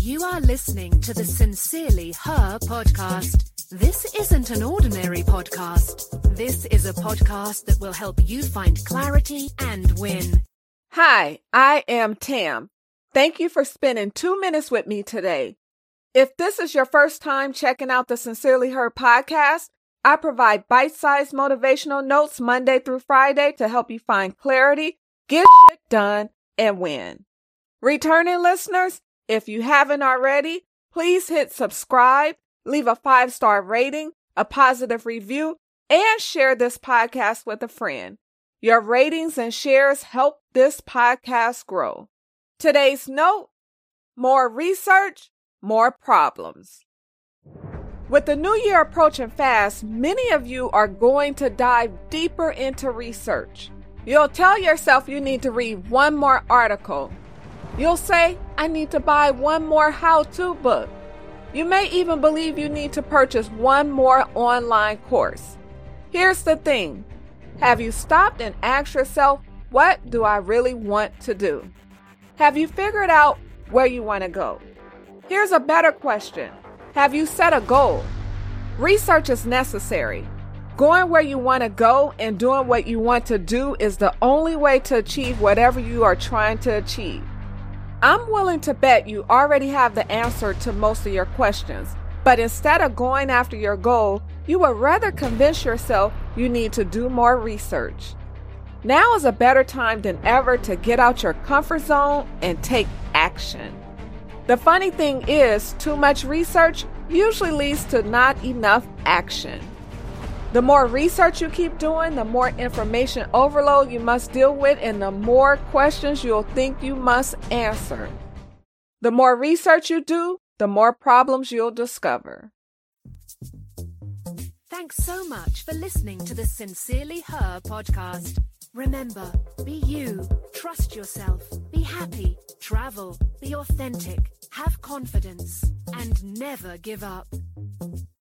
You are listening to the Sincerely Her podcast. This isn't an ordinary podcast. This is a podcast that will help you find clarity and win. Hi, I am Tam. Thank you for spending two minutes with me today. If this is your first time checking out the Sincerely Her podcast, I provide bite sized motivational notes Monday through Friday to help you find clarity, get shit done, and win. Returning listeners, if you haven't already, please hit subscribe, leave a five star rating, a positive review, and share this podcast with a friend. Your ratings and shares help this podcast grow. Today's note more research, more problems. With the new year approaching fast, many of you are going to dive deeper into research. You'll tell yourself you need to read one more article. You'll say, I need to buy one more how to book. You may even believe you need to purchase one more online course. Here's the thing Have you stopped and asked yourself, what do I really want to do? Have you figured out where you want to go? Here's a better question Have you set a goal? Research is necessary. Going where you want to go and doing what you want to do is the only way to achieve whatever you are trying to achieve. I'm willing to bet you already have the answer to most of your questions, but instead of going after your goal, you would rather convince yourself you need to do more research. Now is a better time than ever to get out your comfort zone and take action. The funny thing is, too much research usually leads to not enough action. The more research you keep doing, the more information overload you must deal with, and the more questions you'll think you must answer. The more research you do, the more problems you'll discover. Thanks so much for listening to the Sincerely Her podcast. Remember, be you, trust yourself, be happy, travel, be authentic, have confidence, and never give up.